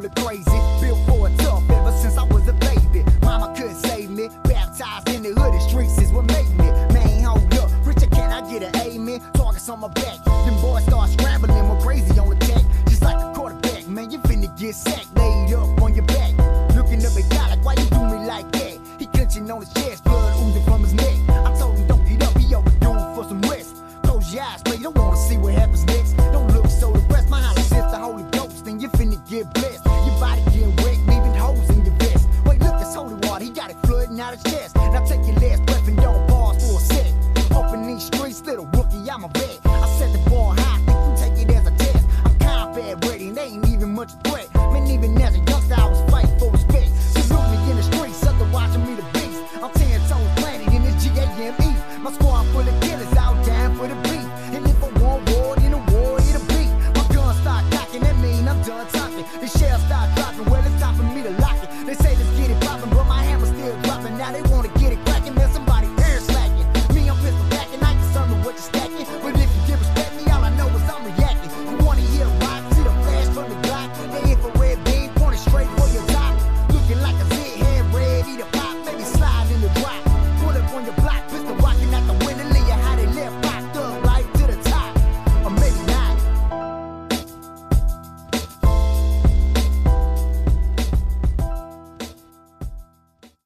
know crazy. Built for it tough ever since I was a baby. Mama couldn't save me. Baptized in the hood, streets is what made me. Man, hold up. Richard, can I get an amen? Targets on my back. Them boys start scrambling, we're crazy on attack. Just like a quarterback, man, you finna get sacked. Laid up on your back. get blessed. Your body getting wet, leaving holes in your vest. Wait, look, it's holy water. He got it flooding out his chest. Now take your last breath and don't pause for a sec. Up in these streets, little rookie, I'm a vet. I set the ball high, think you take it as a test. I'm combat ready, and ain't even much threat. Man, even as a youngster, I was fighting for respect. Just look me in the streets, other watching me the beast. I'm ten toes planted in this game. My squad full of killers out down for the beat. And if I want war, then a war it'll be. My gun start cocking, that mean I'm done. This shit